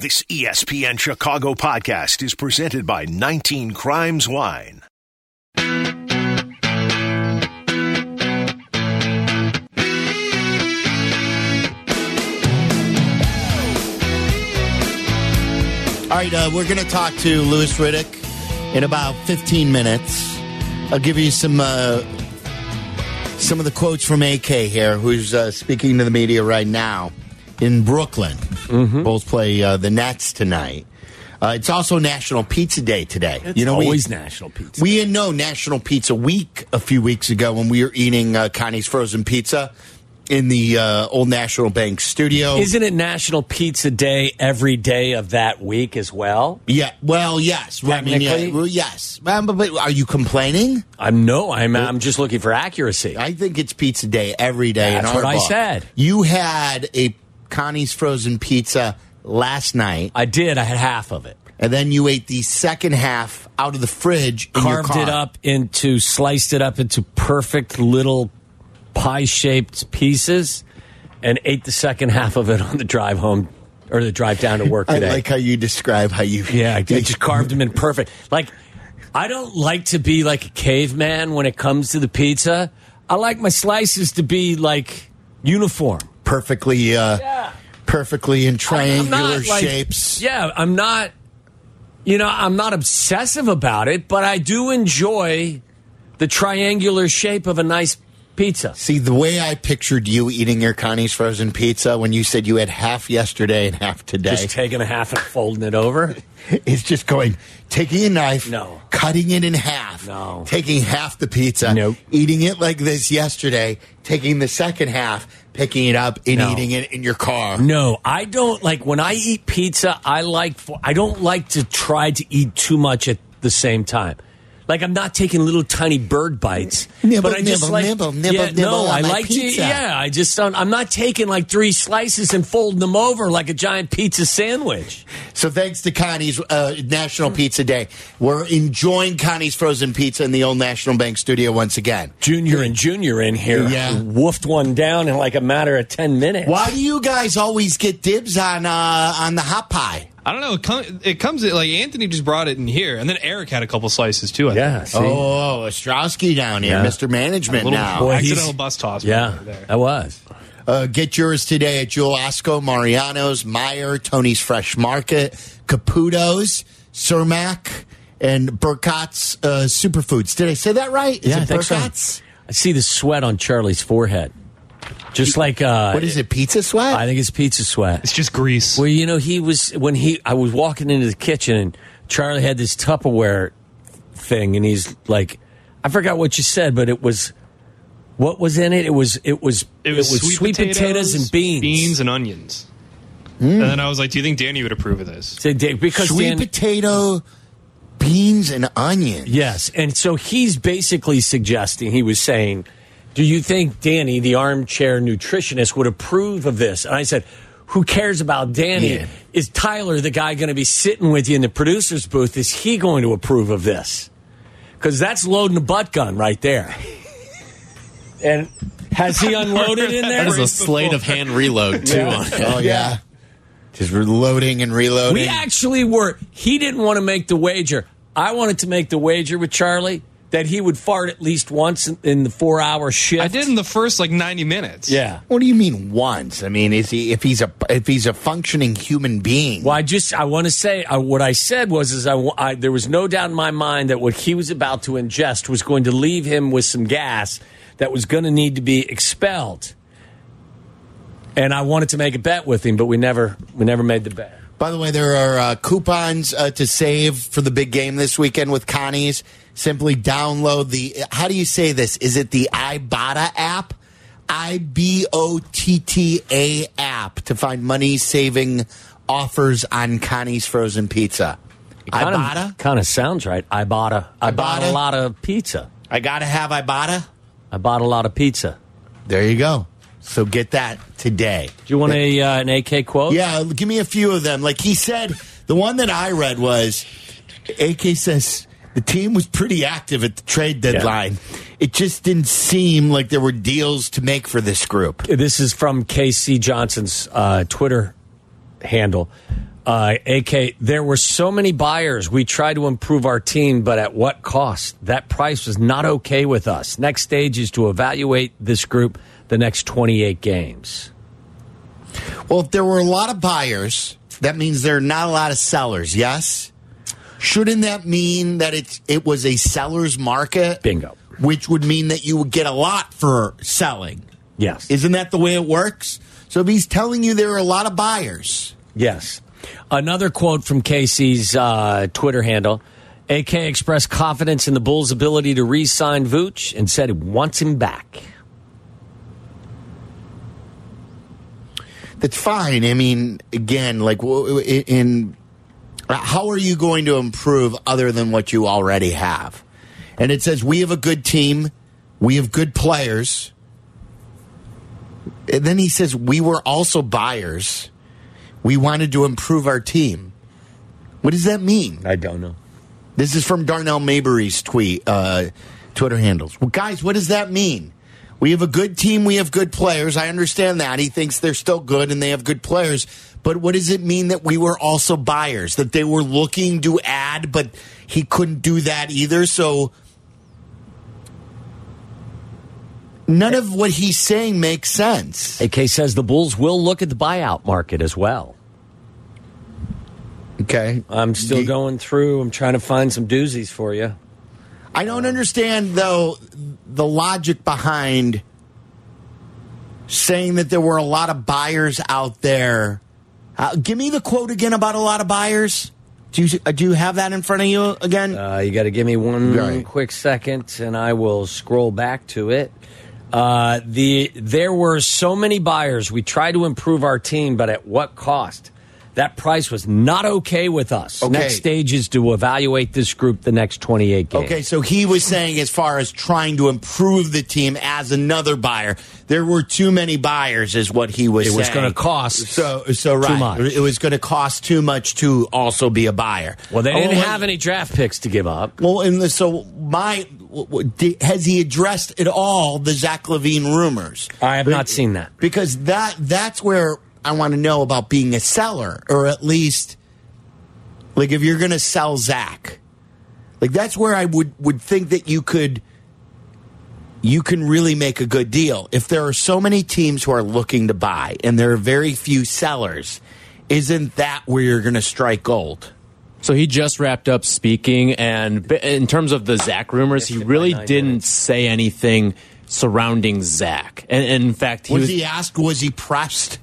This ESPN Chicago podcast is presented by 19 Crimes Wine. All right, uh, we're going to talk to Louis Riddick in about 15 minutes. I'll give you some uh, some of the quotes from AK here, who's uh, speaking to the media right now in Brooklyn. Both play uh, the Nets tonight. Uh, it's also National Pizza Day today. It's you know, we- always National Pizza. we didn't know National Pizza Week a few weeks ago when we were eating uh, Connie's frozen pizza in the uh, old National Bank studio. Isn't it National Pizza Day every day of that week as well? yeah, well, yes. I mean, yeah, Technically? well, yes. Um, but, but are you complaining? I'm no, I'm I'm just looking for accuracy. I think it's pizza day every day. in That's what I said. You had a Connie's frozen pizza last night, I did. I had half of it. and then you ate the second half out of the fridge. In your Carved car. it up into, sliced it up into perfect little pie shaped pieces, and ate the second half of it on the drive home or the drive down to work I today. like how you describe how you. Yeah, I did. just carved them in perfect. Like, I don't like to be like a caveman when it comes to the pizza. I like my slices to be like uniform. perfectly, uh, Yeah. Perfectly in triangular not, like- shapes. Yeah, I'm not. You know, I'm not obsessive about it, but I do enjoy the triangular shape of a nice pizza. See, the way I pictured you eating your Connie's frozen pizza when you said you had half yesterday and half today Just taking a half and folding it over. is just going, taking a knife, No. cutting it in half, No. taking half the pizza, Nope. eating it like this yesterday, taking the second half, picking it up and No. eating it in your car. No, I don't like when I eat pizza. I like I don't like to try to eat too much at the same time. Like I'm not taking little tiny bird bites, Nibble, but I just like nibble, nibble, yeah, nibble no, I like pizza. to. Yeah, I just don't. I'm not taking like three slices and folding them over like a giant pizza sandwich. So thanks to Connie's uh, National Pizza Day, we're enjoying Connie's frozen pizza in the old National Bank studio once again. Junior and Junior in here, Yeah. woofed one down in like a matter of ten minutes. Why do you guys always get dibs on uh, on the hot pie? I don't know. It, com- it comes like Anthony just brought it in here, and then Eric had a couple slices too. I Yeah, see? Oh, Ostrowski down here, Yeah. Mr. Management think. little now. Boy, he's- accidental bus toss. yeah, right there. that was. Uh, get yours today at Jewel Osco, Mariano's, Meijer, Tony's Fresh Market, Caputo's, Cermak, and Berkot's uh, Superfoods. Did I say that right? Is yeah, it think so. Berkot's? I see the sweat on Charlie's forehead, just like uh, What is it, pizza sweat? I think it's pizza sweat. It's just grease. Well, you know, he was when he I was walking into the kitchen and Charlie had this Tupperware thing, and he's like, I forgot what you said, but it was what was in it. It was it was it was, sweet, potatoes, and beans. beans and onions. And then I was like, "Do you think Danny would approve of this?" So because Sweet Dan- potato, beans, and onions. yes, and so he's basically suggesting he was saying, "Do you think Danny, the armchair nutritionist, would approve of this?" And I said. Who cares about Danny? Yeah. Is Tyler the guy going to be sitting with you in the producer's booth? Is he going to approve of this? Because that's loading a butt gun right there. And has he unloaded in there? That is a sleight of hand reload too Yeah. on it. Oh, yeah. Just reloading and reloading. We actually were. He didn't want to make the wager. I wanted to make the wager with Charlie that he would fart at least once in, in the four-hour shift. I did in the first like ninety minutes. Yeah. What do you mean once? I mean, is he if he's a if he's a functioning human being? Well, I just I want to say uh, what I said was is I, I there was no doubt in my mind that what he was about to ingest was going to leave him with some gas that was going to need to be expelled. And I wanted to make a bet with him, but we never we never made the bet. By the way, there are uh, coupons uh, to save for the big game this weekend with Connie's. Simply download the. How do you say this? Is it the Ibotta app? I B O T T A app to find money saving offers on Connie's frozen pizza. Ibotta. Kind of sounds right. Ibotta. I bought a I bought a lot of pizza. I gotta have Ibotta. I bought a lot of pizza. There you go. So get that today. Do you want a uh, an AK quote? Yeah, give me a few of them. Like he said, the one that I read was AK says the team was pretty active at the trade deadline. It just didn't seem like there were deals to make for this group. This is from KC Johnson's uh, Twitter handle. Uh, AK, there were so many buyers. We tried to improve our team, but at what cost? That price was not okay with us. Next stage is to evaluate this group the next 28 games. Well, if there were a lot of buyers, that means there are not a lot of sellers. Yes. Shouldn't that mean that it's it was a seller's market? Bingo. Which would mean that you would get a lot for selling. Yes. Isn't that the way it works? So if he's telling you there are a lot of buyers. Yes. Another quote from Casey's uh, Twitter handle. AK expressed confidence in the Bulls' ability to re sign Vooch and said he wants him back. That's fine. I mean, again, like in how are you going to improve other than what you already have? And it says we have a good team, we have good players. And then he says we were also buyers. We wanted to improve our team. What does that mean? I don't know. This is from Darnell Mayberry's tweet, uh, Twitter handles. Well, guys, what does that mean? We have a good team. We have good players. I understand that. He thinks they're still good and they have good players. But what does it mean that we were also buyers? That they were looking to add, but he couldn't do that either? So none of what he's saying makes sense. AK says the Bulls will look at the buyout market as well. Okay. I'm still going through. I'm trying to find some doozies for you. I don't understand though the logic behind saying that there were a lot of buyers out there. Uh, give me the quote again about a lot of buyers. Do you uh, do you have that in front of you again? Uh, you got to give me one Right. quick second, and I will scroll back to it. Uh, the there were so many buyers. We tried to improve our team, but at what cost? That price was not okay with us. Okay. Next stage is to evaluate this group the next 28 games. Okay, so he was saying as far as trying to improve the team as another buyer, there were too many buyers, is what he was It saying. was gonna cost so so right. much. It was going to cost too much to also be a buyer. Well, they Oh, didn't wait. have any draft picks to give up. Well, and the, so my w- w- di- has he addressed at all the Zach LaVine rumors? I have not seen that. because that that's where I want to know about being a seller, or at least like if you're going to sell Zach, like that's where I would would think that you could you can really make a good deal if there are so many teams who are looking to buy and there are very few sellers. Isn't that where you're going to strike gold? So he just wrapped up speaking, and in terms of the Zach rumors, he really didn't say anything surrounding Zach. And, and in fact, he Was, was, he asked? Was he pressed?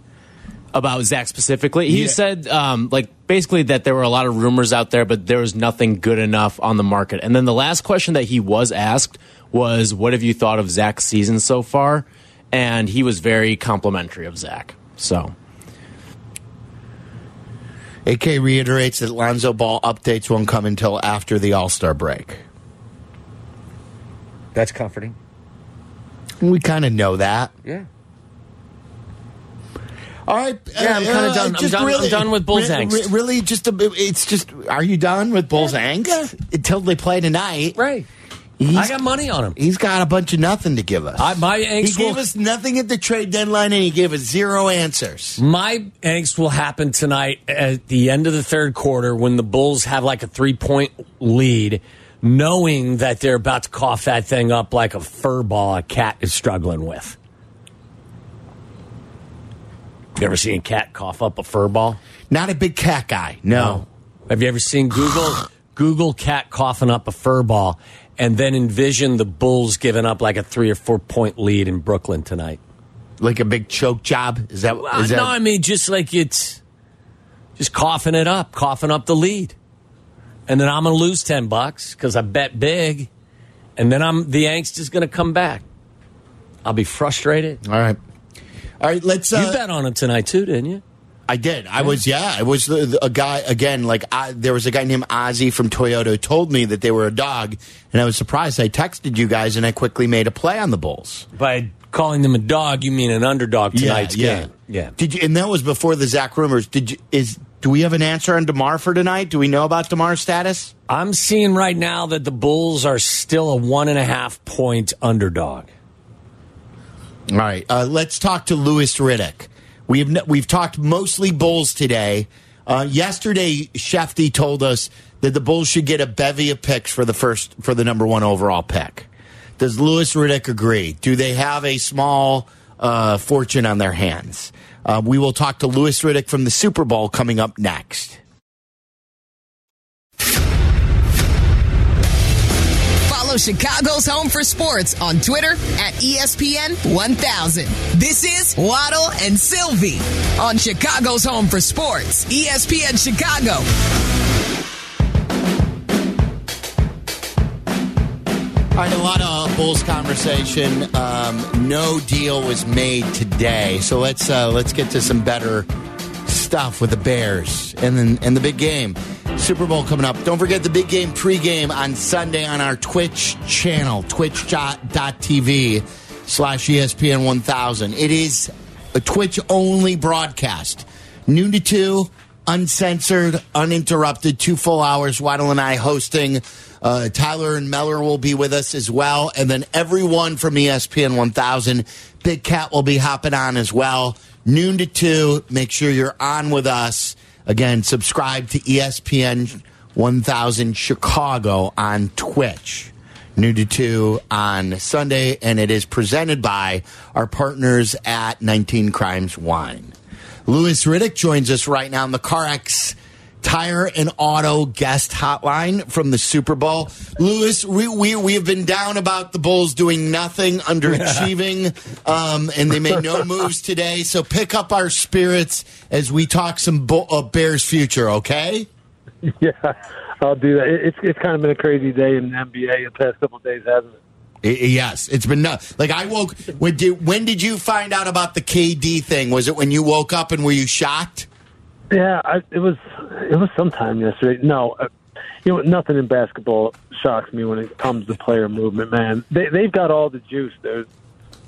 About Zach specifically. He Yeah. said, um, like, basically that there were a lot of rumors out there, but there was nothing good enough on the market. And then the last question that he was asked was, "What have you thought of Zach's season so far?" And he was very complimentary of Zach. So. AK reiterates that Lonzo Ball updates won't come until after the All Star break. That's comforting. We kind of know that. Yeah. All right. Yeah, I'm uh, kinda done. Uh, I'm just done- I'm done with Bulls angst. really, just a, it's just. Are you done with Bulls angst until they play tonight? Right. He's, I got money on him. he's got a bunch of nothing to give us. I, my he angst gave us nothing at the trade deadline, and he gave us zero answers. my angst will happen tonight at the end of the third quarter when the Bulls have like a three point lead, knowing that they're about to cough that thing up like a fur ball a cat is struggling with. You ever seen a cat cough up a fur ball? Not a big cat guy. No. Have you ever seen Google Google cat coughing up a fur ball and then envision the Bulls giving up like a three or four point lead in Brooklyn tonight? Like a big choke job. Is that? Is that no, I mean just like it's just coughing it up, coughing up the lead, and then I'm going to lose ten bucks because I bet big, and then I'm the angst is going to come back. I'll be frustrated. all right. All right. Let's. Uh, you bet on it tonight too, didn't you? I did. I was, yeah. I was the, the- a guy again. Like I, there was a guy named Ozzy from Toyota who told me that they were a dog, and I was surprised. I texted you guys, and I quickly made a play on the Bulls. By calling them a dog, you mean an underdog tonight's game. Yeah. Did you? And that was before the Zach rumors. Did you? Is do we have an answer on DeMar for tonight? Do we know about DeMar's status? I'm seeing right now that the Bulls are still a one and a half point underdog. All right. Uh, let's talk to Louis Riddick. We've n- we've talked mostly Bulls today. Uh, yesterday, Shefty told us that the Bulls should get a bevy of picks for the first for the number one overall pick. Does Louis Riddick agree? Do they have a small uh, fortune on their hands? Uh, we will talk to Louis Riddick from the Super Bowl coming up next. Follow Chicago's Home for Sports on Twitter at ESPN 1000. This is Waddle and Silvy on Chicago's Home for Sports, ESPN Chicago. All right, a lot of Bulls conversation. Um, no deal was made today, so let's uh, let's get to some better stuff with the Bears and then and the big game, Super Bowl coming up. Don't forget the big game pregame on Sunday on our Twitch channel, twitch.tv slash ESPN 1000. It is a Twitch only broadcast, noon to two, uncensored, uninterrupted, two full hours. Waddle and I hosting. Uh, Tyler and Meller will be with us as well. And then everyone from ESPN 1000. Big Cat will be hopping on as well. Noon to 2. Make sure you're on with us. Again, subscribe to ESPN 1000 Chicago on Twitch. Noon to 2 on Sunday. And it is presented by our partners at 19 Crimes Wine. Louis Riddick joins us right now in the CarX Tire and Auto Guest Hotline from the Super Bowl. Louis, we, we, we have been down about the Bulls doing nothing, underachieving, um, and they made no moves today. So pick up our spirits as we talk some Bull, uh, Bears future, okay? Yeah, I'll do that. It- It's it's kind of been a crazy day in the NBA the past couple days, hasn't it? Yes, it's been nuts. Like I woke. When did, when did you find out about the KD thing? Was it when you woke up and were you shocked? Yeah, I, it was it was sometime yesterday. No, uh, you know nothing in basketball shocks me when it comes to player movement. Man, they they've got all the juice.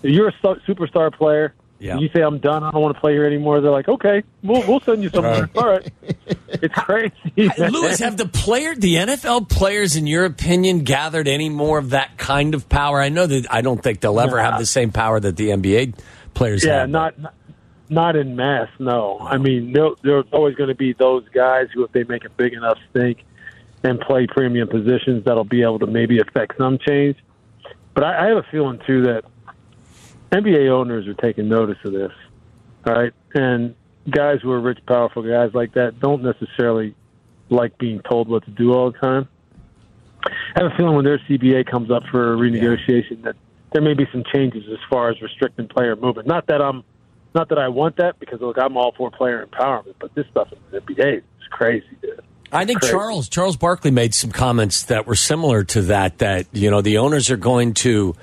You're a superstar player. Yeah. You say I'm done. I don't want to play here anymore. They're like, okay, we'll we'll send you somewhere. all right. It's crazy. Louis, have the player, the NFL players, in your opinion, gathered any more of that kind of power? I know that I don't think they'll ever have the same power that the NBA players Yeah, have. not not in mass. No, I mean there's always going to be those guys who, if they make a big enough stink and play premium positions, that'll be able to maybe affect some change. But I, I have a feeling too that NBA owners are taking notice of this. All right, and guys who are rich, powerful guys like that don't necessarily like being told what to do all the time. I have a feeling when their CBA comes up for renegotiation that there may be some changes as far as restricting player movement. Not that I'm, not that I want that because look, I'm all for player empowerment, but this stuff in the NBA is crazy, dude. I think Crazy. Charles Charles Barkley made some comments that were similar to that. That you know the owners are going to,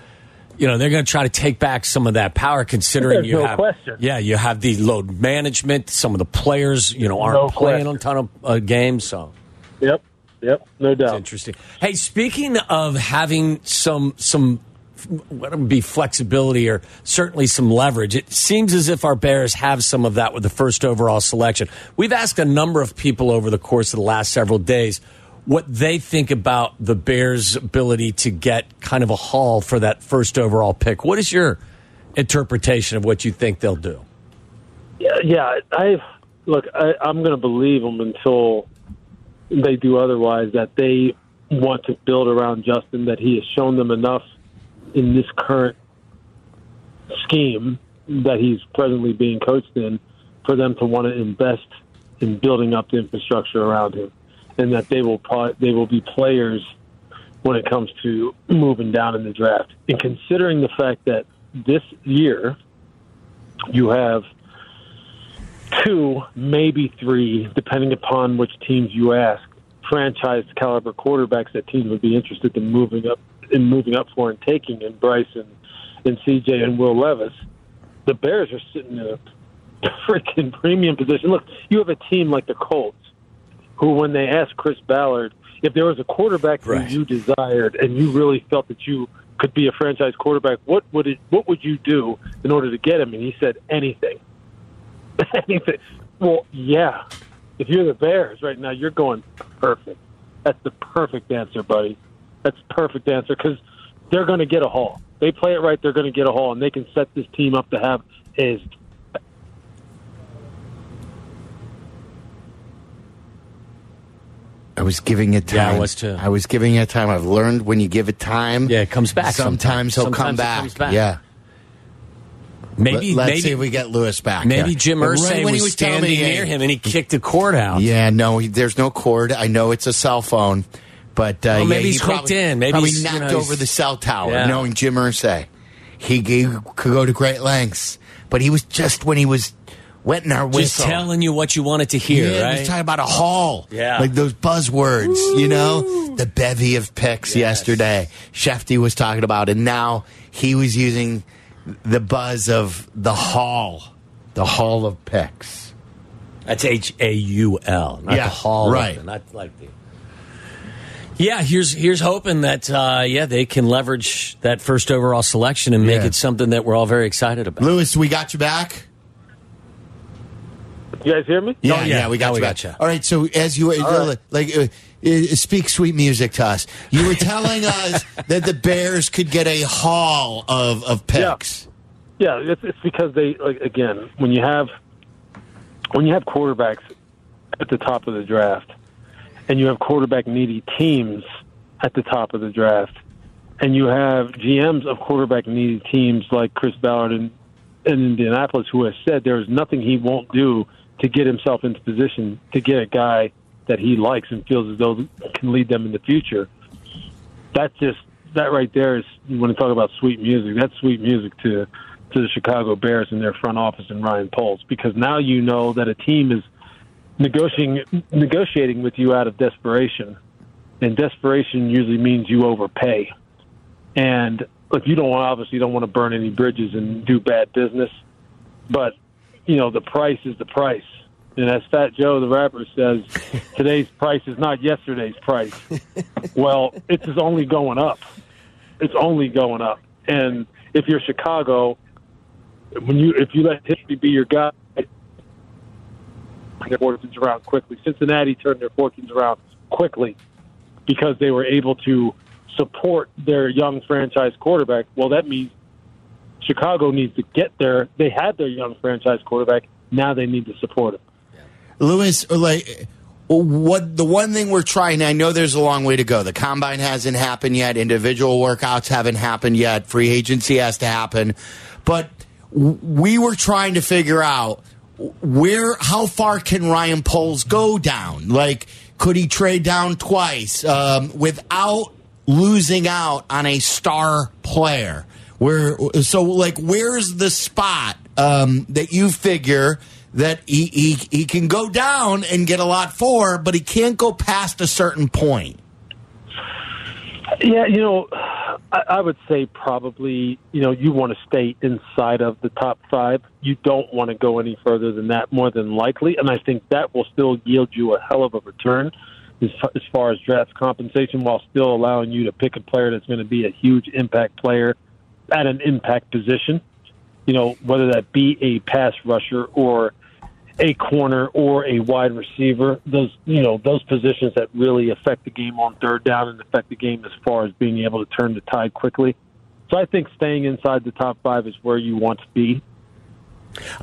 you know, they're going to try to take back some of that power, considering you no have, question. yeah, you have the load management. Some of the players, you know, aren't No playing question. a ton of uh, games, so. Yep, yep, no doubt. Interesting. Hey, speaking of having some some what would be flexibility or certainly some leverage, it seems as if our Bears have some of that with the first overall selection. We've asked a number of people over the course of the last several days what they think about the Bears' ability to get kind of a haul for that first overall pick. What is your interpretation of what you think they'll do? Yeah, yeah. I look. I, I'm going to believe them until they do otherwise. That they want to build around Justin. That he has shown them enough in this current scheme that he's presently being coached in for them to want to invest in building up the infrastructure around him, and that they will pro- they will be players when it comes to moving down in the draft. And considering the fact that this year you have two, maybe three, depending upon which teams you ask, franchise caliber quarterbacks that teams would be interested in moving up in moving up for and taking in Bryce and and CJ and Will Levis. The Bears are sitting in a freaking premium position. Look, you have a team like the Colts, who when they asked Chris Ballard if there was a quarterback Right. that you desired and you really felt that you could be a franchise quarterback, what would it what would you do in order to get him? And he said anything. anything. Well, yeah. If you're the Bears right now, you're going perfect. That's the perfect answer, buddy. That's the perfect answer because they're going to get a haul. They play it right, they're going to get a haul, and they can set this team up to have is I was giving it time. Yeah, I was too. I was giving it time. I've learned when you give it time. Yeah, it comes back Sometimes, sometimes. he'll come Sometimes it back. comes back. Yeah. Maybe Let, us maybe see if we get Louis back. maybe yeah. Jim Right Irsay when was, he telling standing near him and he kicked the cord out. Yeah, no, he, there's no cord. I know it's a cell phone, but uh, Well, maybe yeah, he he's hooked probably, in. Maybe probably he's, you knocked know, over he's- the cell tower, Yeah. knowing Jim Irsay. He gave, could go to great lengths, but he was just when he was wetting our Just whistle. telling you what you wanted to hear, yeah, he right? was talking about a haul. Yeah. Like those buzzwords, you know? The bevy of picks yesterday. Shefty was talking about, and now he was using the buzz of the hall. The hall of picks. That's H A U L, not Yeah, the hall, right. Not like the. Yeah, here's here's hoping that uh, yeah they can leverage that first overall selection and make Yeah. it something that we're all very excited about. Louis, we got you back? You guys hear me? Yeah, Oh, yeah. yeah, we got Now you we back. got you. All right, so as you uh, like, uh, uh, speak sweet music to us. You were telling us that the Bears could get a haul of of picks. Yeah, it's, it's because they like again when you have when you have quarterbacks at the top of the draft, and you have quarterback needy teams at the top of the draft, and you have GMs of quarterback needy teams like Chris Ballard in, in Indianapolis who has said there is nothing he won't do to get himself into position to get a guy that he likes and feels as though can lead them in the future. That's just that right there is when you talk about sweet music. That's sweet music to to the Chicago Bears and their front office and Ryan Poles because now you know that a team is negotiating negotiating with you out of desperation, and desperation usually means you overpay. And look, you don't want obviously you don't want to burn any bridges and do bad business, but you know the price is the price. And as Fat Joe the rapper says, today's price is not yesterday's price. well, it's only going up. It's only going up. And if you're Chicago, when you if you let history be your guide, their fortunes around quickly. Cincinnati turned their fortunes around quickly because they were able to support their young franchise quarterback. Well, that means Chicago needs to get there. They had their young franchise quarterback. Now they need to support him. Louis, like what the one thing we're trying. I know there's a long way to go. The combine hasn't happened yet. Individual workouts haven't happened yet. Free agency has to happen, but we were trying to figure out where how far can Ryan Poles go down? Like, could he trade down twice um, without losing out on a star player? Where so like where's the spot um, that you figure that he, he he can go down and get a lot for, but he can't go past a certain point. Yeah, you know, I, I would say probably, you know, you want to stay inside of the top five. You don't want to go any further than that, more than likely. And I think that will still yield you a hell of a return as, as far as draft compensation while still allowing you to pick a player that's going to be a huge impact player at an impact position. You know, whether that be a pass rusher or a corner or a wide receiver. Those you know those positions that really affect the game on third down and affect the game as far as being able to turn the tide quickly. So I think staying inside the top five is where you want to be.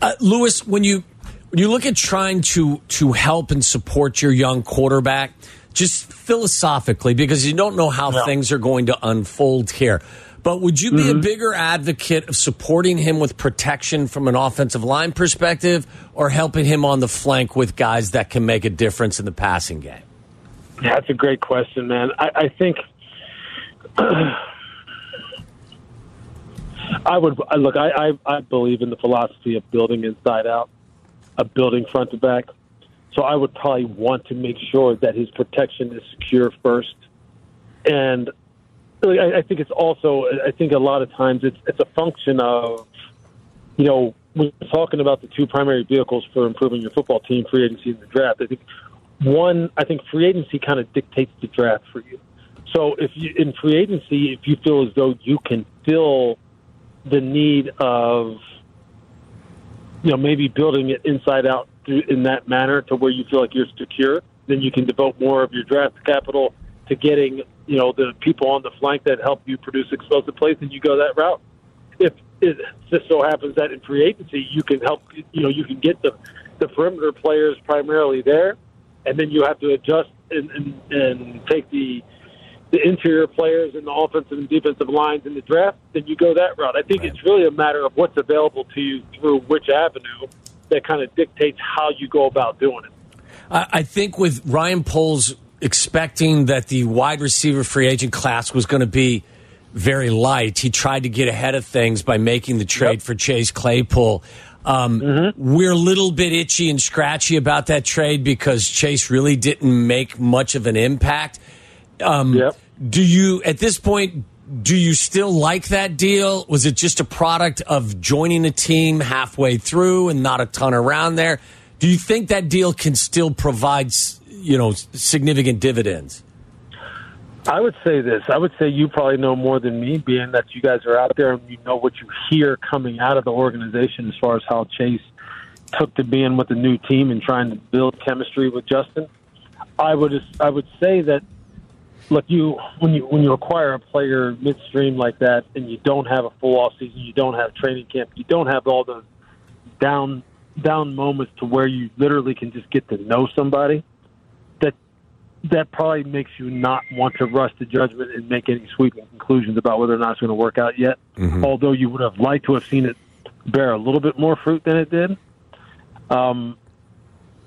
Uh, Louis, when you when you look at trying to to help and support your young quarterback, just philosophically, because you don't know how Yeah. things are going to unfold here. But would you be a mm-hmm. bigger advocate of supporting him with protection from an offensive line perspective, or helping him on the flank with guys that can make a difference in the passing game? That's a great question, man. I, I think I would I- look. I, I I believe in the philosophy of building inside out, of building front to back. So I would probably want to make sure that his protection is secure first, and I, I think it's also. I think a lot of times it's it's a function of, you know, we're talking about the two primary vehicles for improving your football team, free agency and the draft. I think one, I think free agency kind of dictates the draft for you. So if you in free agency, if you feel as though you can fill the need of, you know, maybe building it inside out in that manner to where you feel like you're secure, then you can devote more of your draft capital to getting, you know, the people on the flank that help you produce explosive plays, and you go that route. If it just so happens that in free agency you can help, you know, you can get the the perimeter players primarily there, and then you have to adjust and, and, and take the the interior players and the offensive and defensive lines in the draft, then you go that route. I think it's really a matter of what's available to you through which avenue that kind of dictates how you go about doing it. I, I think with Ryan Poles expecting that the wide receiver free agent class was going to be very light, he tried to get ahead of things by making the trade Yep. for Chase Claypool. Um, Mm-hmm. We're a little bit itchy and scratchy about that trade because Chase really didn't make much of an impact. Um, Yep. Do you, at this point, do you still like that deal? Was it just a product of joining a team halfway through and not a ton around there? Do you think that deal can still provide, you know, significant dividends? I would say this. I would say you probably know more than me, being that you guys are out there and you know what you hear coming out of the organization as far as how Chase took to being with the new team and trying to build chemistry with Justin. I would I would say that look you when you when you acquire a player midstream like that and you don't have a full off season, you don't have training camp, you don't have all the down down moments to where you literally can just get to know somebody. That probably makes you not want to rush to judgment and make any sweeping conclusions about whether or not it's going to work out yet. Although you would have liked to have seen it bear a little bit more fruit than it did. Um,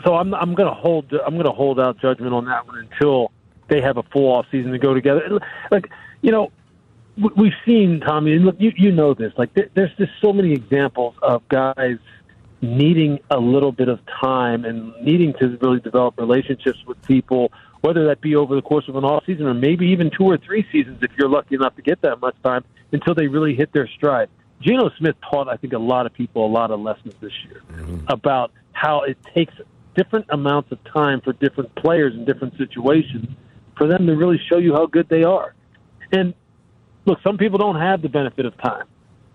so I'm I'm going to hold I'm going to hold out judgment on that one until they have a full off season to go together. Like you know, we- we've seen Tommy, and look, you you know this. Like there, there's just so many examples of guys needing a little bit of time and needing to really develop relationships with people, whether that be over the course of an off season or maybe even two or three seasons if you're lucky enough to get that much time until they really hit their stride. Geno Smith taught, I think, a lot of people a lot of lessons this year about how it takes different amounts of time for different players in different situations for them to really show you how good they are. And look, some people don't have the benefit of time.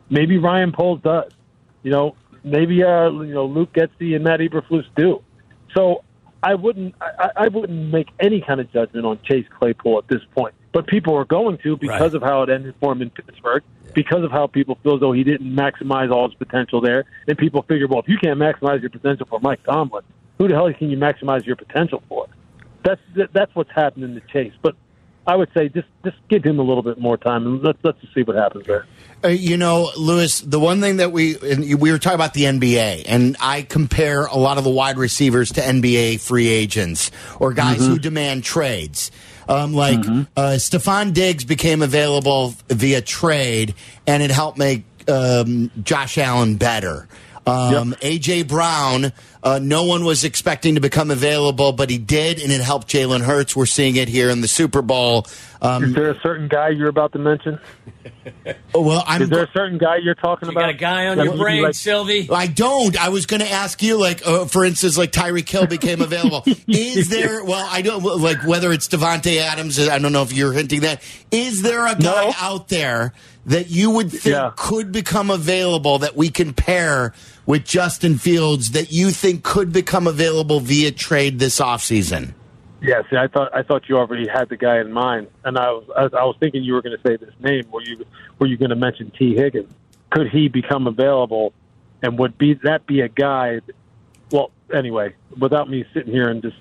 Maybe Ryan Poles does. You know, maybe uh, you know Luke Getsy and Matt Eberflus do. So I wouldn't I, I wouldn't make any kind of judgment on Chase Claypool at this point. But people are going to because Right. of how it ended for him in Pittsburgh, because of how people feel as though he didn't maximize all his potential there. And people figure, well, if you can't maximize your potential for Mike Tomlin, who the hell can you maximize your potential for? That's that's what's happening to Chase. But I would say just just give him a little bit more time and let's let's see what happens there. Uh, you know, Louis, the one thing that we and we were talking about the NBA, and I compare a lot of the wide receivers to NBA free agents or guys who demand trades. Um, like uh, Stefon Diggs became available via trade, and it helped make um, Josh Allen better. Um, AJ Brown, uh, no one was expecting to become available, but he did, and it helped Jalen Hurts. We're seeing it here in the Super Bowl. Um, Is there a certain guy you're about to mention? well, I'm Is there a certain guy you're talking You about? got a guy on your brain, like- Silvy? I don't. I was going to ask you, like, uh, for instance, like Tyreek Hill became available. Is there? Well, I don't like whether it's Davante Adams. I don't know if you're hinting that. Is there a guy No. out there that you would think Yeah. could become available that we can pair with Justin Fields that you think could become available via trade this offseason? Yeah, see, I thought I thought you already had the guy in mind, and I was I, I was thinking you were going to say this name. Were you were you going to mention Tee Higgins? Could he become available, and would be that be a guy? that- Well, anyway, without me sitting here and just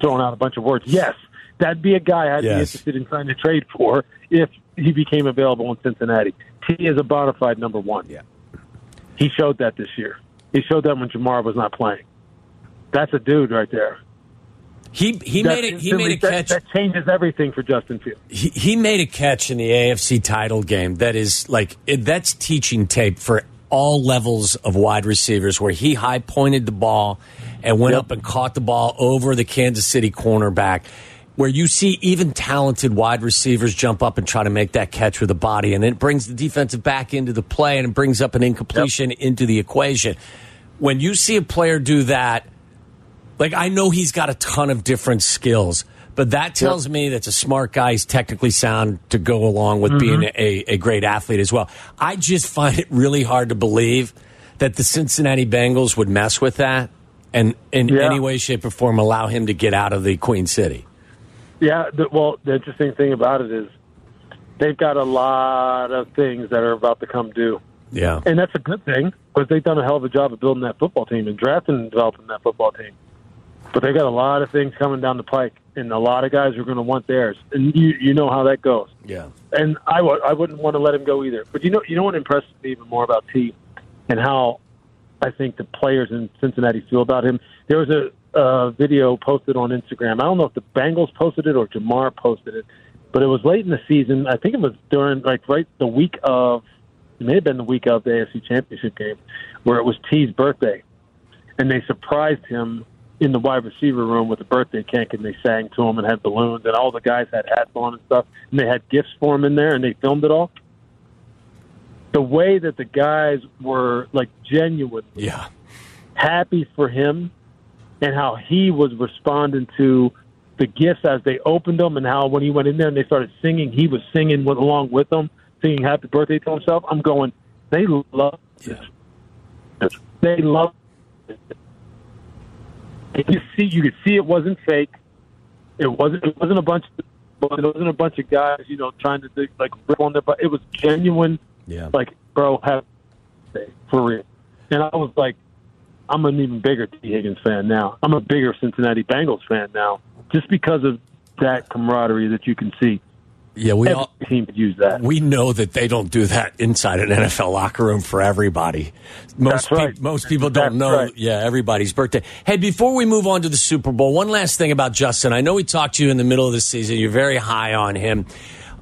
throwing out a bunch of words, yes, that'd be a guy I'd be interested in trying to trade for if he became available in Cincinnati. Tee is a bona fide number one. Yeah. He showed that this year. He showed that when Ja'Marr was not playing. That's a dude right there. He he That made it. He made a that- catch. That, changes everything for Justin Fields. he, he made a catch in the AFC title game that is like that's teaching tape for all levels of wide receivers where he high pointed the ball and went Yep. up and caught the ball over the Kansas City cornerback where you see even talented wide receivers jump up and try to make that catch with the body and it brings the defensive back into the play and it brings up an incompletion into the equation when you see a player do that like I know he's got a ton of different skills, but that tells me that's a smart guy. He's technically sound to go along with being mm-hmm. a, a great athlete as well. I just find it really hard to believe that the Cincinnati Bengals would mess with that and in Yeah. any way, shape, or form allow him to get out of the Queen City. Yeah, the, well, the interesting thing about it is they've got a lot of things that are about to come due. Yeah. And that's a good thing because they've done a hell of a job of building that football team and drafting and developing that football team. but they've got a lot of things coming down the pike, and a lot of guys are going to want theirs, and you you know how that goes. Yeah. And I w- I wouldn't want to let him go either. But you know you know what impresses me even more about Tee, and how I think the players in Cincinnati feel about him. There was a uh, video posted on Instagram. I don't know if the Bengals posted it or Ja'Marr posted it, but it was late in the season. I think it was during like right the week of it may have been the week of the AFC Championship game, where it was Tee's birthday, and they surprised him in the wide receiver room with a birthday cake, and they sang to him and had balloons, and all the guys had hats on and stuff, and they had gifts for him in there, and they filmed it all. The way that the guys were like genuine, Yeah. happy for him, and how he was responding to the gifts as they opened them, and how when he went in there and they started singing, he was singing with, along with them, singing "Happy Birthday" to himself. I'm going, they love this. They love. It. You see, you could see it wasn't fake. It wasn't. It wasn't a bunch. It wasn't a bunch of guys, you know, trying to do, like rip on their. But it was genuine. Yeah. Like, bro, have for real. And I was like, I'm an even bigger Tee Higgins fan now. I'm a bigger Cincinnati Bengals fan now, just because of that camaraderie that you can see. Yeah, we Every all team could use that. we know that they don't do that inside an NFL locker room for everybody. Most right. peop- most people don't That's know. right. Yeah, everybody's birthday. Hey, before we move on to the Super Bowl, one last thing about Justin. I know we talked to you in the middle of the season. You're very high on him.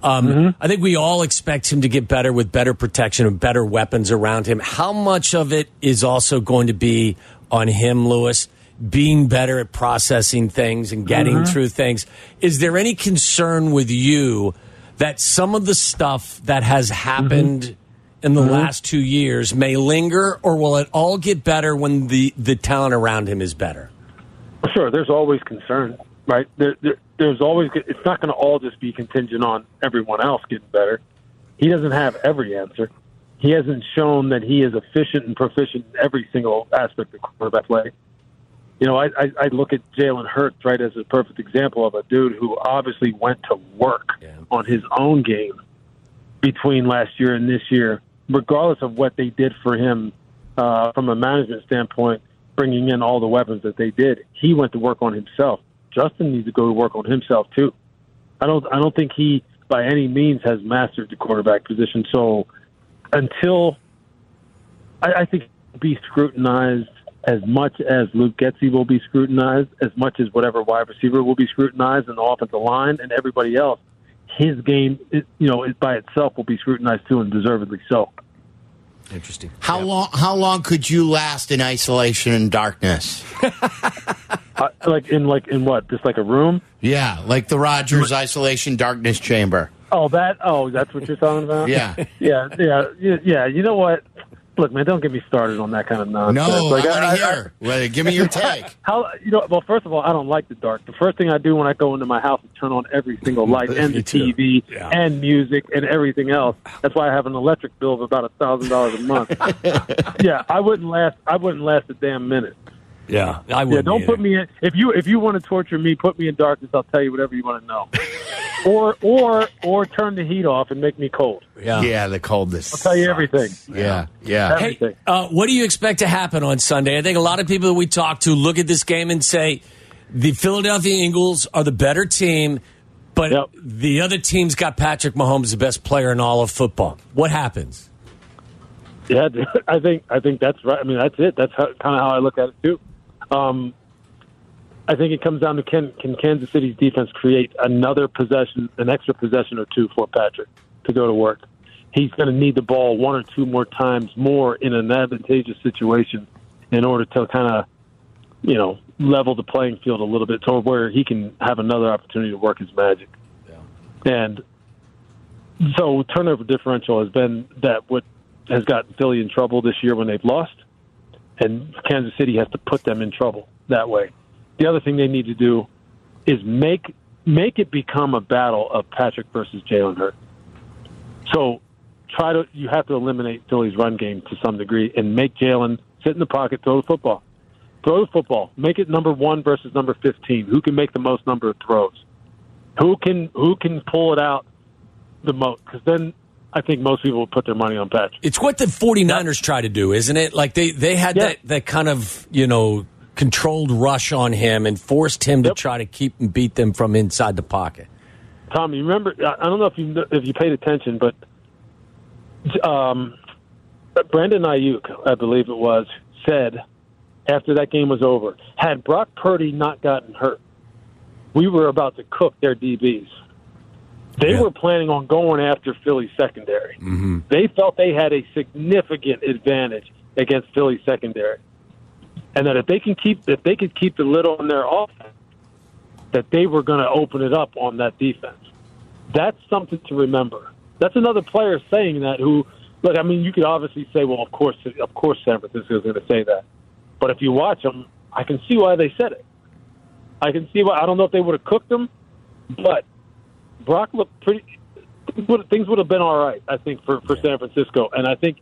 Um, Mm-hmm. I think we all expect him to get better with better protection and better weapons around him. How much of it is also going to be on him, Louis? Being better at processing things and getting Mm-hmm. through things. Is there any concern with you that some of the stuff that has happened Mm-hmm. in the last two years may linger, or will it all get better when the, the talent around him is better? Sure, there's always concern, right? There, there, there's always. It's not going to all just be contingent on everyone else getting better. He doesn't have every answer. He hasn't shown that he is efficient and proficient in every single aspect of quarterback play. You know, I, I, I look at Jalen Hurts right as a perfect example of a dude who obviously went to work Yeah. on his own game between last year and this year, regardless of what they did for him uh, from a management standpoint, bringing in all the weapons that they did. He went to work on himself. Justin needs to go to work on himself too. I don't. I don't think he, by any means, has mastered the quarterback position. So, until I, I think he'll be scrutinized as much as Luke Getsy will be scrutinized, as much as whatever wide receiver will be scrutinized, and the offensive line and everybody else. His game, it, you know, is by itself will be scrutinized too, and deservedly so. Interesting. How long? How long could you last in isolation and darkness? Uh, like in like in what? Just like a room? Yeah, like the Rodgers isolation darkness chamber. Oh, that. Oh, that's what you're talking about. Yeah. yeah, yeah, yeah. You know what? Look, man, don't get me started on that kind of nonsense. No, Like, I I- to I- Well, give me your take. How you know? Well, first of all, I don't like the dark. The first thing I do when I go into my house is turn on every single light and the. TV Yeah. and music and everything else. That's why I have an electric bill of about a thousand dollars a month. yeah, I wouldn't last. I wouldn't last a damn minute. Yeah, I would. Yeah, don't put me in. If you if you want to torture me, put me in darkness. I'll tell you whatever you want to know. or or or turn the heat off and make me cold. Yeah. Yeah, the coldness. I'll tell you everything. Yeah, yeah. Hey, Everything. uh, what do you expect to happen on Sunday? I think a lot of people that we talk to look at this game and say the Philadelphia Eagles are the better team, but Yep. the other team's got Patrick Mahomes, the best player in all of football. What happens? Yeah, I think I think that's right. I mean, that's it. That's how, kind of how I look at it too. Um, I think it comes down to can can Kansas City's defense create another possession, an extra possession or two for Patrick to go to work. He's going to need the ball one or two more times more in an advantageous situation in order to kind of, you know, level the playing field a little bit to where he can have another opportunity to work his magic. Yeah. And so turnover differential has been that what has gotten Philly in trouble this year when they've lost, and Kansas City has to put them in trouble that way. The other thing they need to do is make make it become a battle of Patrick versus Jalen Hurts. So try to you have to eliminate Philly's run game to some degree and make Jalen sit in the pocket, throw the football. Throw the football. Make it number one versus number fifteen. Who can make the most number of throws? Who can who can pull it out the most? Because then I think most people will put their money on Patrick. It's what the 49ers try to do, isn't it? Like they, they had Yeah. that, that kind of, you know, controlled rush on him and forced him to try to keep and beat them from inside the pocket. Tom, you remember? I I don't know if you if you paid attention, but um, Brandon Aiyuk, I believe it was, said after that game was over, had Brock Purdy not gotten hurt, we were about to cook their DBs. They Yeah. were planning on going after Philly secondary. Mm-hmm. They felt they had a significant advantage against Philly secondary, and that if they can keep if they could keep the lid on their offense, that they were going to open it up on that defense. That's something to remember. That's another player saying that. Who look? I mean, you could obviously say, well, of course, of course, San Francisco is going to say that. But if you watch them, I can see why they said it. I can see why. I don't know if they would have cooked them, but Brock looked pretty. Things would have been all right, I think, for for San Francisco. And I think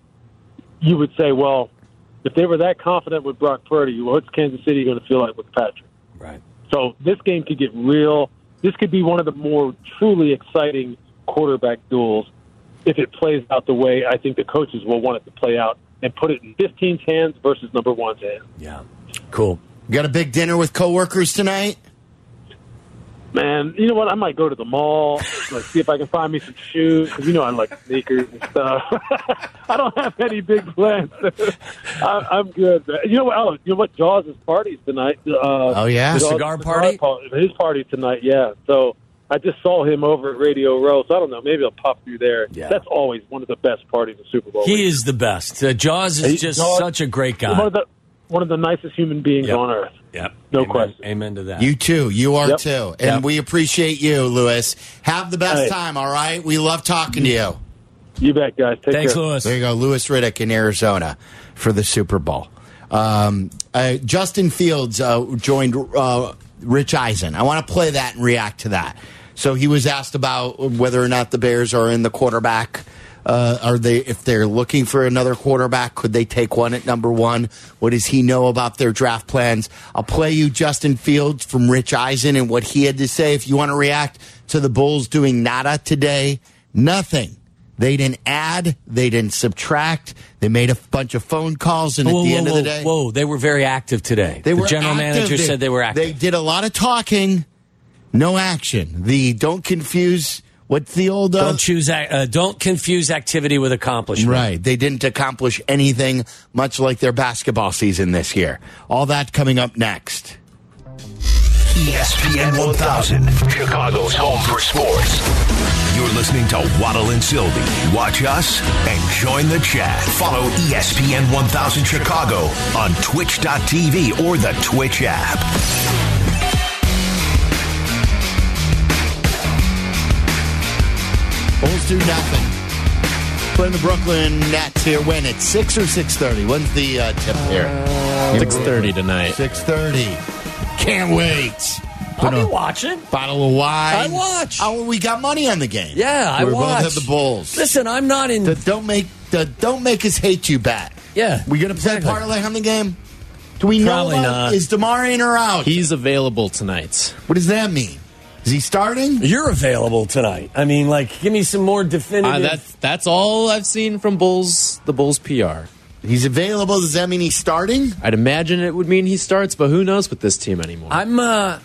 you would say, well, if they were that confident with Brock Purdy, what's Kansas City going to feel like with Patrick? Right. So this game could get real. This could be one of the more truly exciting quarterback duels if it plays out the way I think the coaches will want it to play out and put it in 15's hands versus number one's hands. Yeah. Cool. You Got a big dinner with coworkers tonight? Man, you know what? I might go to the mall, like see if I can find me some shoes. 'cause you know I like sneakers and stuff. I don't have any big plans. I, I'm good. man. You know what? Oh, you know what? Jaws' party's tonight. Uh, Oh, yeah? Jaws' Cigar party? party- His party tonight. Yeah. So I just saw him over at Radio Row. So I don't know. Maybe I'll pop through there. Yeah. That's always one of the best parties in Super Bowl. He week. is the best. Uh, Jaws is He- just Jaws- such a great one guy. of the one of the nicest human beings Yep. on earth. Yep. No Amen. question. Amen to that. You too. You are Yep. too. And Yep. we appreciate you, Louis. Have the best Hey. time, all right? We love talking to you. You bet, guys. Take Thanks, care. Louis. There you go, Louis Riddick in Arizona for the Super Bowl. Um, uh, Justin Fields uh, joined uh, Rich Eisen. I want to play that and react to that. So he was asked about whether or not the Bears are in the quarterback. Uh, are they if they're looking for another quarterback? Could they take one at number one? What does he know about their draft plans? I'll play you Justin Fields from Rich Eisen and what he had to say. If you want to react to the Bulls doing nada today, nothing. They didn't add, they didn't subtract. They made a bunch of phone calls, and Whoa, at the whoa, end whoa, of the day, whoa! They were very active today. they the were general active. manager said they were active. They did a lot of talking, no action. The don't confuse. What's the old? Uh, don't choose. ac- Uh, don't confuse activity with accomplishment. Right. They didn't accomplish anything, much like their basketball season this year. All that coming up next. ESPN 1000, Chicago's home for sports. You're listening to Waddle and Silvy. Watch us and join the chat. Follow ESPN 1000 Chicago on twitch.tv or the Twitch app. Bulls do nothing. Playing the Brooklyn Nets here. When it's six or six thirty. When's the uh, tip here? Six thirty tonight. Six thirty. Can't wait. I'll be watching. bottle of wine. I watch. Oh, we got money on the game. Yeah, I we watch. both have the Bulls. Listen, I'm not in. The- don't make the, don't make us hate you back. yeah, We gonna play exactly. parlay on the game? Do we Probably know? not. Is DeMar in or out? He's available tonight. what does that mean? Is he starting? You're available tonight. I mean, like, give me some more definitive. Uh, that's that's all I've seen from Bulls. The Bulls PR. He's available. Does that mean he's starting? I'd imagine it would mean he starts, but who knows with this team anymore? I'm. uh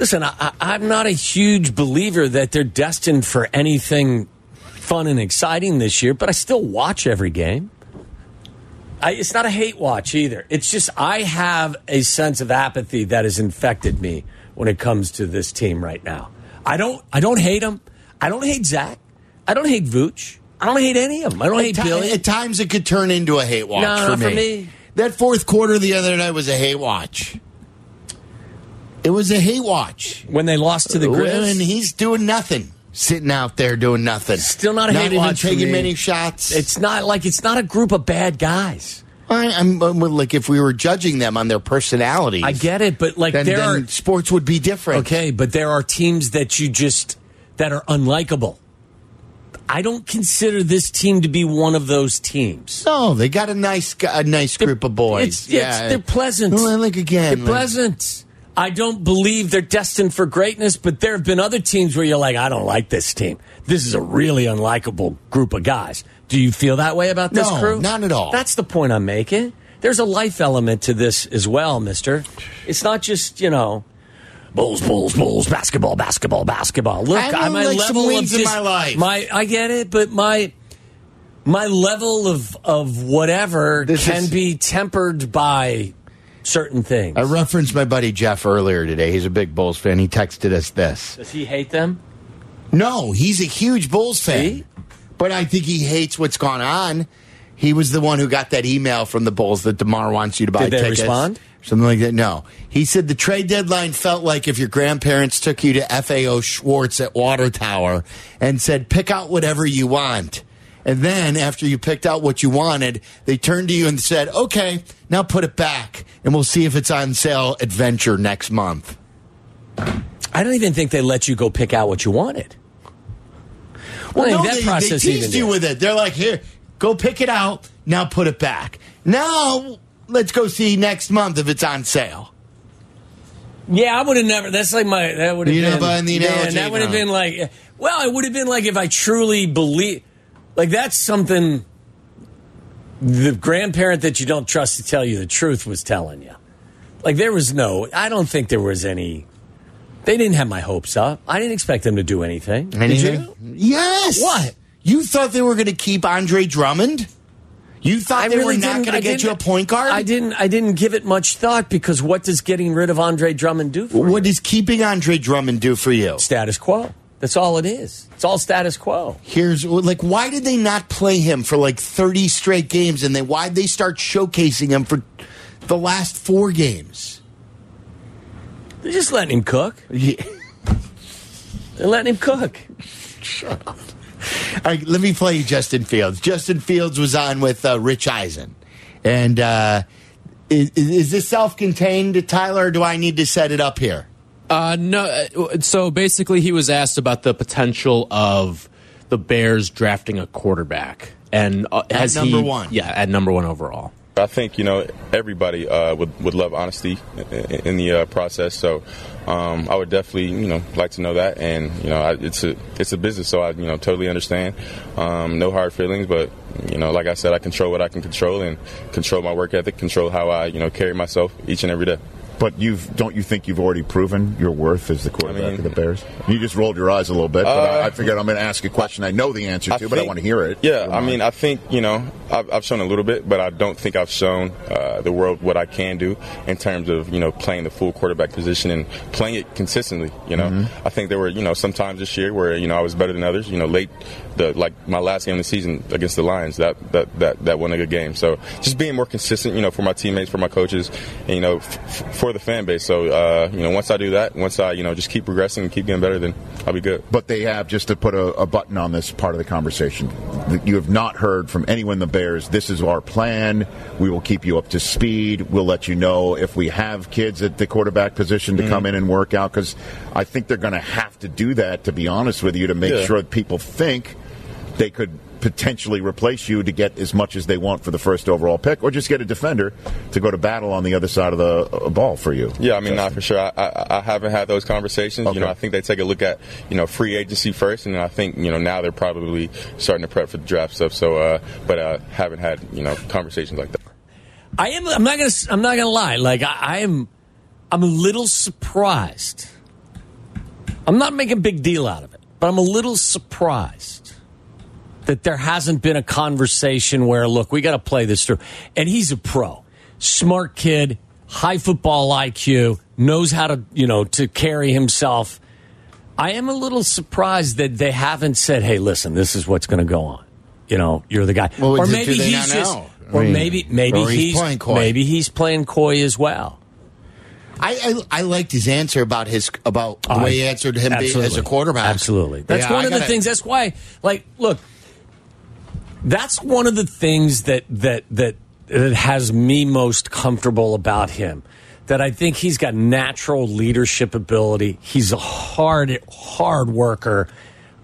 Listen, I, I- I'm not a huge believer that they're destined for anything fun and exciting this year, but I still watch every game. I, it's not a hate watch either. It's just I have a sense of apathy that has infected me when it comes to this team right now. I don't. I don't hate them. I don't hate Zach. I don't hate Vooch. I don't hate any of them. I don't hate At, Billy. at times, it could turn into a hate watch No, for, not me. for me. That fourth quarter the other night was a hate watch. It was a hate watch. when they lost to the Grizz, and he's doing nothing, sitting out there doing nothing. Still not a not hate watch for taking many shots. It's not like it's not a group of bad guys. I, I'm, I'm like if we were judging them on their personalities, I get it, but like Then, there then are sports would be different. okay, but there are teams that you just that are unlikable. I don't consider this team to be one of those teams. No, they got a nice, a nice group of boys. It's, it's- they're pleasant. Well, like again, they're like- pleasant. I don't believe they're destined for greatness, but there have been other teams where you're like, I don't like this team. This is a really unlikable group of guys. Do you feel that way about this No, crew? not at all. That's the point I'm making. there's a life element to this as well, Mister. It's not just you know. Bulls, bulls, bulls, basketball, basketball, basketball. Look, I I'm would a like level of in my life. My, I get it, but my my level of of whatever This can is- be tempered by certain things. I referenced my buddy Jeff earlier today. He's a big Bulls fan. He texted us this. Does he hate them? No, he's a huge Bulls fan. See? But I think he hates what's gone on. He was the one who got that email from the Bulls that DeMar wants you to buy Did they tickets. respond? Something like that. No. He said the trade deadline felt like if your grandparents took you to FAO Schwarz at Water Tower and said, pick out whatever you want. And then after you picked out what you wanted, they turned to you and said, okay, now put it back and we'll see if it's on sale adventure next month. I don't even think they let you go pick out what you wanted. Well, no, that they, process they even teased you did. with it. They're like, here, go pick it out. Now put it back. Now let's go see next month if it's on sale. Yeah, I would have never. That's like my. That would have been. buying the yeah, analogy, that would have oh. been like. Well, it would have been like if I truly believe. Like that's something. The grandparent that you don't trust to tell you the truth was telling you. Like there was no. I don't think there was any. They didn't have my hopes up. I didn't expect them to do anything. Did you? Yes. What? You thought they were going to keep Andre Drummond? You thought I they really were not going to get you a point guard? I didn't. I didn't give it much thought because what does getting rid of Andre Drummond do for you? What does keeping Andre Drummond do for you? status quo? That's all it is. It's all status quo. Here's like, why did they not play him for like 30 straight games? And then why'd they start showcasing him for the last four games? They're just letting him cook. Yeah. They're letting him cook. Shut up. All right, let me play you Justin Fields. Justin Fields was on with uh, Rich Eisen. And uh, is, is this self contained, Tyler, or do I need to set it up here? Uh, no. uh, So basically, he was asked about the potential of the Bears drafting a quarterback, and uh, At has number he- one. Yeah, at number one overall. I think you know everybody uh, would would love honesty i- i- in the uh, process. So um, I would definitely you know like to know that, and you know I, it's a it's a business, so I you know totally understand. Um, no hard feelings, but you know like I said, I control what I can control and control my work ethic, control how I you know carry myself each and every day. But you've don't you think you've already proven your worth as the quarterback I mean- of the Bears? You just rolled your eyes a little bit, but I, Uh, I figured I'm going to ask a question I know the answer to, but I want to hear it. Yeah, I mean, I think you know I've, I've shown a little bit, but I don't think I've shown uh, the world what I can do in terms of you know playing the full quarterback position and playing it consistently. You know, Mm-hmm. I think there were you know some times this year where you know I was better than others. You know, late the like my last game of the season against the Lions that that that that won a good game. So just being more consistent, you know, for my teammates, for my coaches, and you know, f- f- for the fan base. So uh, you know, once I do that, once I you know just keep progressing and keep getting better, then I'll be good. But they have, just to put a, a button on this part of the conversation, that you have not heard from anyone the Bears, this is our plan. We will keep you up to speed. We'll let you know if we have kids at the quarterback position to come in and work out, because I think they're going to have to do that, to be honest with you, to make Yeah. sure that people think they could potentially replace you to get as much as they want for the first overall pick, or just get a defender to go to battle on the other side of the uh, ball for you. Yeah, I mean, not for sure. I, I, I haven't had those conversations. Okay. You know, I think they take a look at you know free agency first, and I think you know now they're probably starting to prep for the draft stuff. So, uh, but uh, haven't had you know conversations like that. I am. I'm not gonna. I'm not gonna lie. Like I, I am. I'm a little surprised. I'm not making a big deal out of it, but I'm a little surprised that there hasn't been a conversation where, look, we got to play this through. And he's a pro, smart kid, high football IQ, knows how to, you know, to carry himself. I am a little surprised that they haven't said, "Hey, listen, this is what's going to go on." You know, you're the guy, Well, or do maybe they he's not just, know? I or mean, maybe maybe or he's he's, playing coy. maybe he's playing coy as well. I, I I liked his answer about his about the way he answered him being, as a quarterback. Absolutely. That's Yeah, one I of the gotta- things. That's why, like, look, that's one of the things that that that that has me most comfortable about him. That I think he's got natural leadership ability. He's a hard hard worker.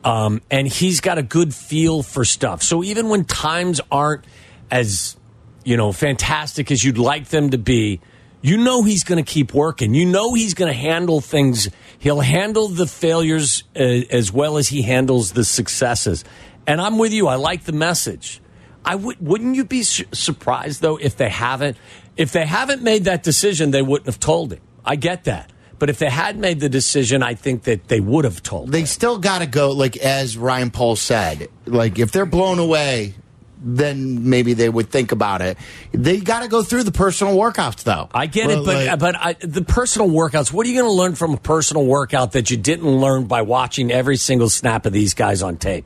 Um, and he's got a good feel for stuff. So even when times aren't as you know fantastic as you'd like them to be, you know he's going to keep working. You know he's going to handle things. He'll handle the failures uh, as well as he handles the successes. And I'm with you. I like the message. I would. Wouldn't you be su- surprised though if they haven't? If they haven't made that decision, they wouldn't have told him. I get that. But if they had made the decision, I think that they would have told. They him. still got to go, like as Ryan Poles said, like if they're blown away, then maybe they would think about it. They got to go through the personal workouts, though. I get Well, it, but like- but I, the personal workouts. What are you going to learn from a personal workout that you didn't learn by watching every single snap of these guys on tape?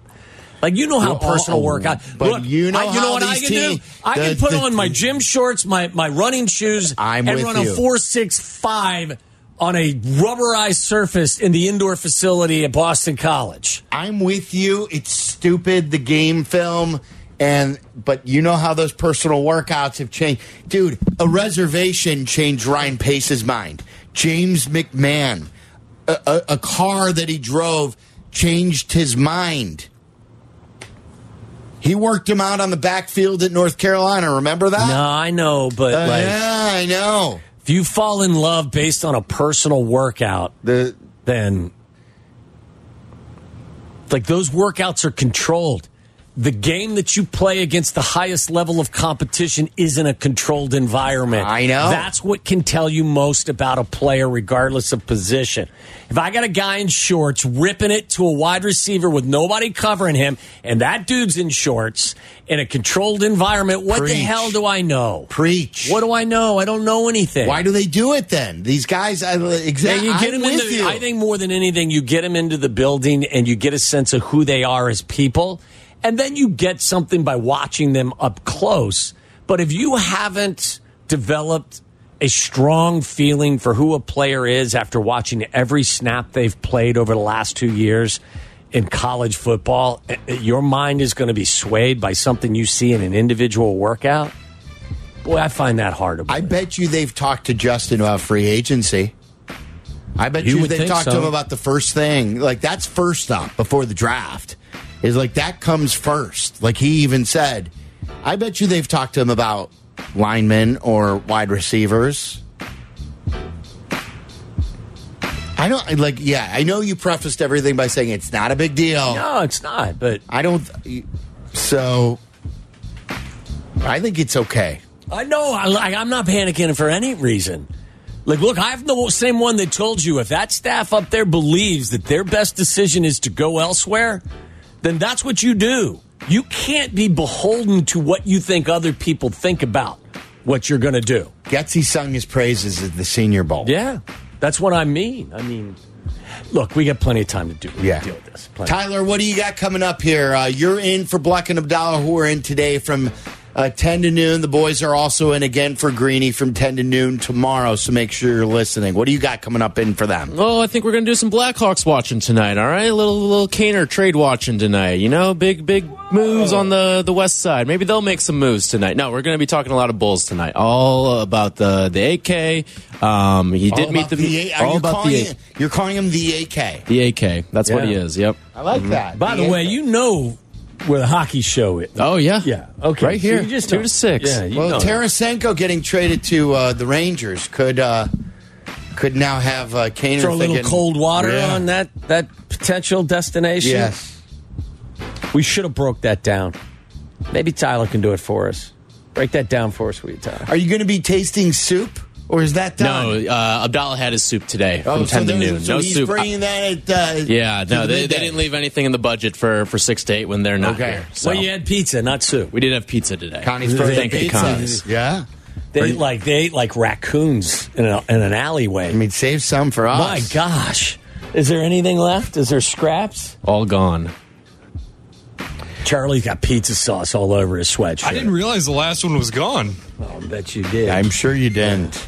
Like you know how Well, personal oh, workout. but Look, you know I, you know what I can do? I the- can put the- on my gym shorts, my my running shoes, I'm and run you. a four six five on a rubberized surface in the indoor facility at Boston College. I'm with you. It's stupid, the game film. And but you know how those personal workouts have changed, dude. A reservation changed Ryan Pace's mind. James McMahon, a, a, a car that he drove changed his mind. He worked him out on the backfield at North Carolina. Remember that? No, I know, but Uh, like, yeah, I know. if you fall in love based on a personal workout, The then like those workouts are controlled. The game that you play against the highest level of competition isn't a controlled environment. I know. That's what can tell you most about a player, regardless of position. If I got a guy in shorts ripping it to a wide receiver with nobody covering him, and that dude's in shorts in a controlled environment, what the hell do I know? preach. What do I know? I don't know anything. Why do they do it then? These guys, I, Yeah, exactly. you get I'm them into. you. I think more than anything, you get them into the building and you get a sense of who they are as people, and then you get something by watching them up close. But if you haven't developed a strong feeling for who a player is after watching every snap they've played over the last two years in college football, eh, eh, your mind is going to be swayed by something you see in an individual workout. Boy, I find that hard to I bet you they've talked to Justin about free agency. I bet You you, they've talked to him about the first thing. Like that's first up before the draft. Is like that comes first. Like he even said, I bet you they've talked to him about linemen or wide receivers. I don't like. Yeah, I know you prefaced everything by saying it's not a big deal. No, it's not. But I don't. So, I think it's okay. I know. I, like, I'm not panicking for any reason. Like, look, I'm the same one that told you if that staff up there believes that their best decision is to go elsewhere, then that's what you do. You can't be beholden to what you think other people think about what you're going to do. Getsy sung his praises at the Senior Bowl. Yeah, that's what I mean. I mean, look, we got plenty of time to do Yeah. deal with this. Plenty. Tyler, what do you got coming up here? Uh, you're in for Black and Abdallah, who are in today from uh, 10 to noon. The boys are also in again for Greeny from 10 to noon tomorrow, so make sure you're listening. What do you got coming up in for them? Oh, I think we're gonna do some Blackhawks watching tonight. All right, a little little Kaner trade watching tonight. You know, big big moves on the the west side. Maybe they'll make some moves tonight. No, we're gonna be talking a lot of Bulls tonight. All about the the AK. Um, he did All meet about the, A- are all you about calling the it- You're calling him the AK. the AK. That's what he is. Yep. I like that. By the way, you know where the hockey show is. Oh yeah. Yeah. Okay. Right So here. you just two know. to six. Yeah. You well, know that. Tarasenko getting traded to uh, the Rangers could uh, could now have uh, Kaner throw a little thinking- cold water Yeah. on that that potential destination. Yes. we should have broke that down. Maybe Tyler can do it for us. Break that down for us, will you, Tyler? Are you going to be tasting soup, or is that done? No, uh, Abdallah had his soup today Oh, from so ten to noon. so no he's soup. bringing that at, uh, yeah, no, the they, they didn't leave anything in the budget for for six to eight when they're not Okay. here. So Well, you had pizza, not soup. we did have pizza today. Connie's They frozen ate Thank you, pizza. Connie's. Yeah. They ate like they ate like raccoons in, a, in an alleyway. I mean, save some for us. My gosh, is there anything left? Is there scraps? All gone. Charlie's got pizza sauce all over his sweatshirt. I didn't realize the last one was gone. Oh, I bet you did. I'm sure you didn't.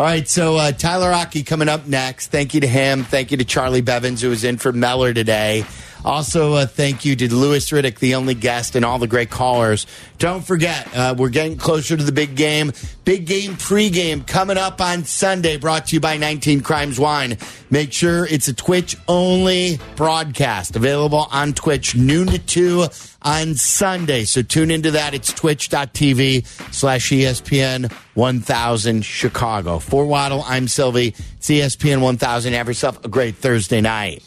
All right, so uh, Tyler Rocky coming up next. Thank you to him. Thank you to Charlie Bevins, who was in for Meller today. Also, uh, thank you to Louis Riddick, the only guest, and all the great callers. Don't forget, uh, we're getting closer to the big game. Big game pregame coming up on Sunday, brought to you by 19 Crimes Wine. Make sure it's a Twitch only broadcast, available on Twitch noon to 2 on Sunday. So tune into that. It's twitch.tv slash ESPN 1000 Chicago. For Waddle, I'm Silvy. It's ESPN 1000. Have yourself a great Thursday night.